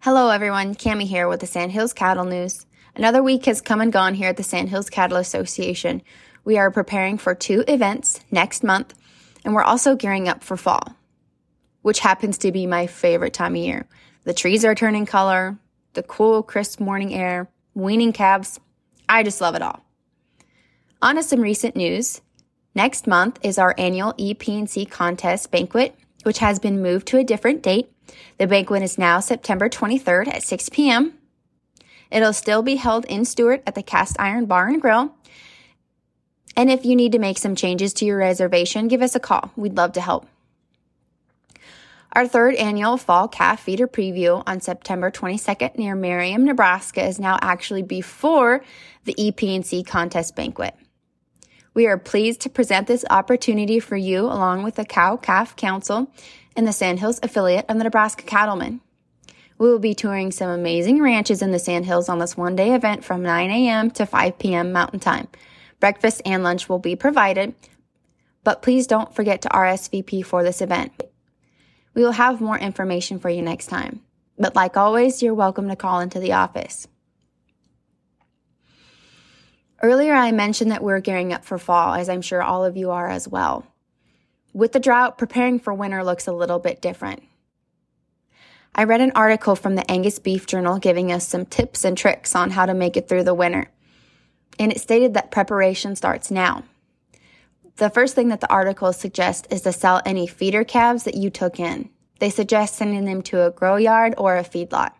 Hello, everyone. Kami here with the Sandhills Cattle News. Another week has come and gone here at the Sandhills Cattle Association. We are preparing for two events next month, and we're also gearing up for fall, which happens to be my favorite time of year. The trees are turning color, the cool, crisp morning air, weaning calves. I just love it all. On to some recent news. Next month is our annual EP&C contest banquet, which has been moved to a different date. The banquet is now September 23rd at 6 p.m. It'll still be held in Stuart at the Cast Iron Bar and Grill. And if you need to make some changes to your reservation, give us a call. We'd love to help. Our third annual Fall Calf Feeder Preview on September 22nd near Merriman, Nebraska is now actually before the EP&C contest banquet. We are pleased to present this opportunity for you along with the Cow Calf Council and the Sandhills affiliate of the Nebraska Cattlemen. We will be touring some amazing ranches in the Sandhills on this one day event from 9 a.m. to 5 p.m. Mountain Time. Breakfast and lunch will be provided, but please don't forget to RSVP for this event. We will have more information for you next time. But like always, you're welcome to call into the office. Earlier, I mentioned that we're gearing up for fall, as I'm sure all of you are as well. With the drought, preparing for winter looks a little bit different. I read an article from the Angus Beef Journal giving us some tips and tricks on how to make it through the winter. And it stated that preparation starts now. The first thing that the article suggests is to sell any feeder calves that you took in. They suggest sending them to a grow yard or a feedlot.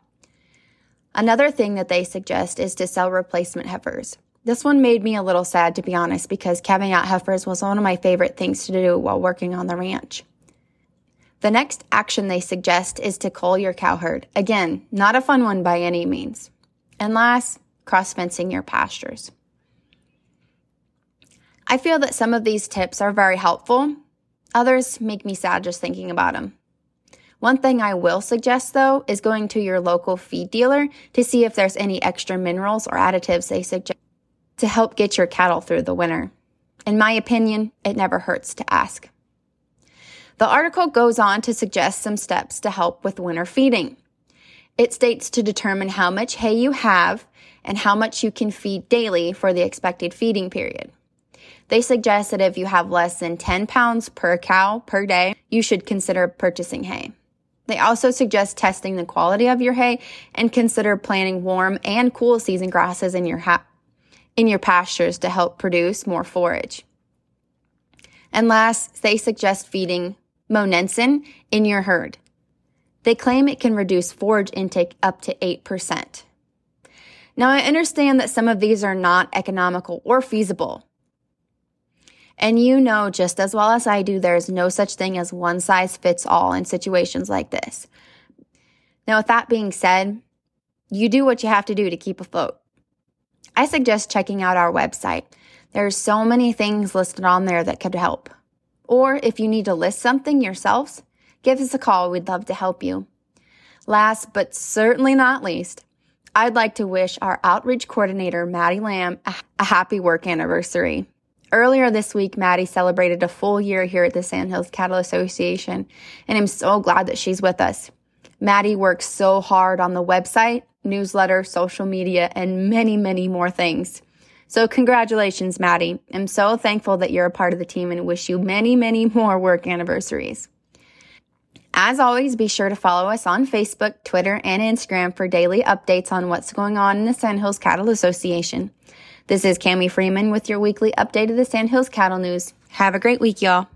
Another thing that they suggest is to sell replacement heifers. This one made me a little sad, to be honest, because calving out heifers was one of my favorite things to do while working on the ranch. The next action they suggest is to cull your cow herd. Again, not a fun one by any means. And last, cross fencing your pastures. I feel that some of these tips are very helpful. Others make me sad just thinking about them. One thing I will suggest though is going to your local feed dealer to see if there's any extra minerals or additives they suggest to help get your cattle through the winter. In my opinion, it never hurts to ask. The article goes on to suggest some steps to help with winter feeding. It states to determine how much hay you have and how much you can feed daily for the expected feeding period. They suggest that if you have less than 10 pounds per cow per day, you should consider purchasing hay. They also suggest testing the quality of your hay and consider planting warm and cool season grasses in your ha- in your pastures to help produce more forage. And last, they suggest feeding monensin in your herd. They claim it can reduce forage intake up to 8%. Now, I understand that some of these are not economical or feasible, and you know just as well as I do, there is no such thing as one size fits all in situations like this. Now, with that being said, you do what you have to do to keep afloat. I suggest checking out our website. There's so many things listed on there that could help. Or if you need to list something yourselves, give us a call. We'd love to help you. Last but certainly not least, I'd like to wish our outreach coordinator, Maddie Lamb, a happy work anniversary. Earlier this week, Maddie celebrated a full year here at the Sandhills Cattle Association, and I'm so glad that she's with us. Maddie works so hard on the website, newsletter, social media, and many, many more things. So congratulations, Maddie. I'm so thankful that you're a part of the team and wish you many, many more work anniversaries. As always, be sure to follow us on Facebook, Twitter, and Instagram for daily updates on what's going on in the Sandhills Cattle Association. This is Kami Freeman with your weekly update of the Sandhills Cattle News. Have a great week, y'all.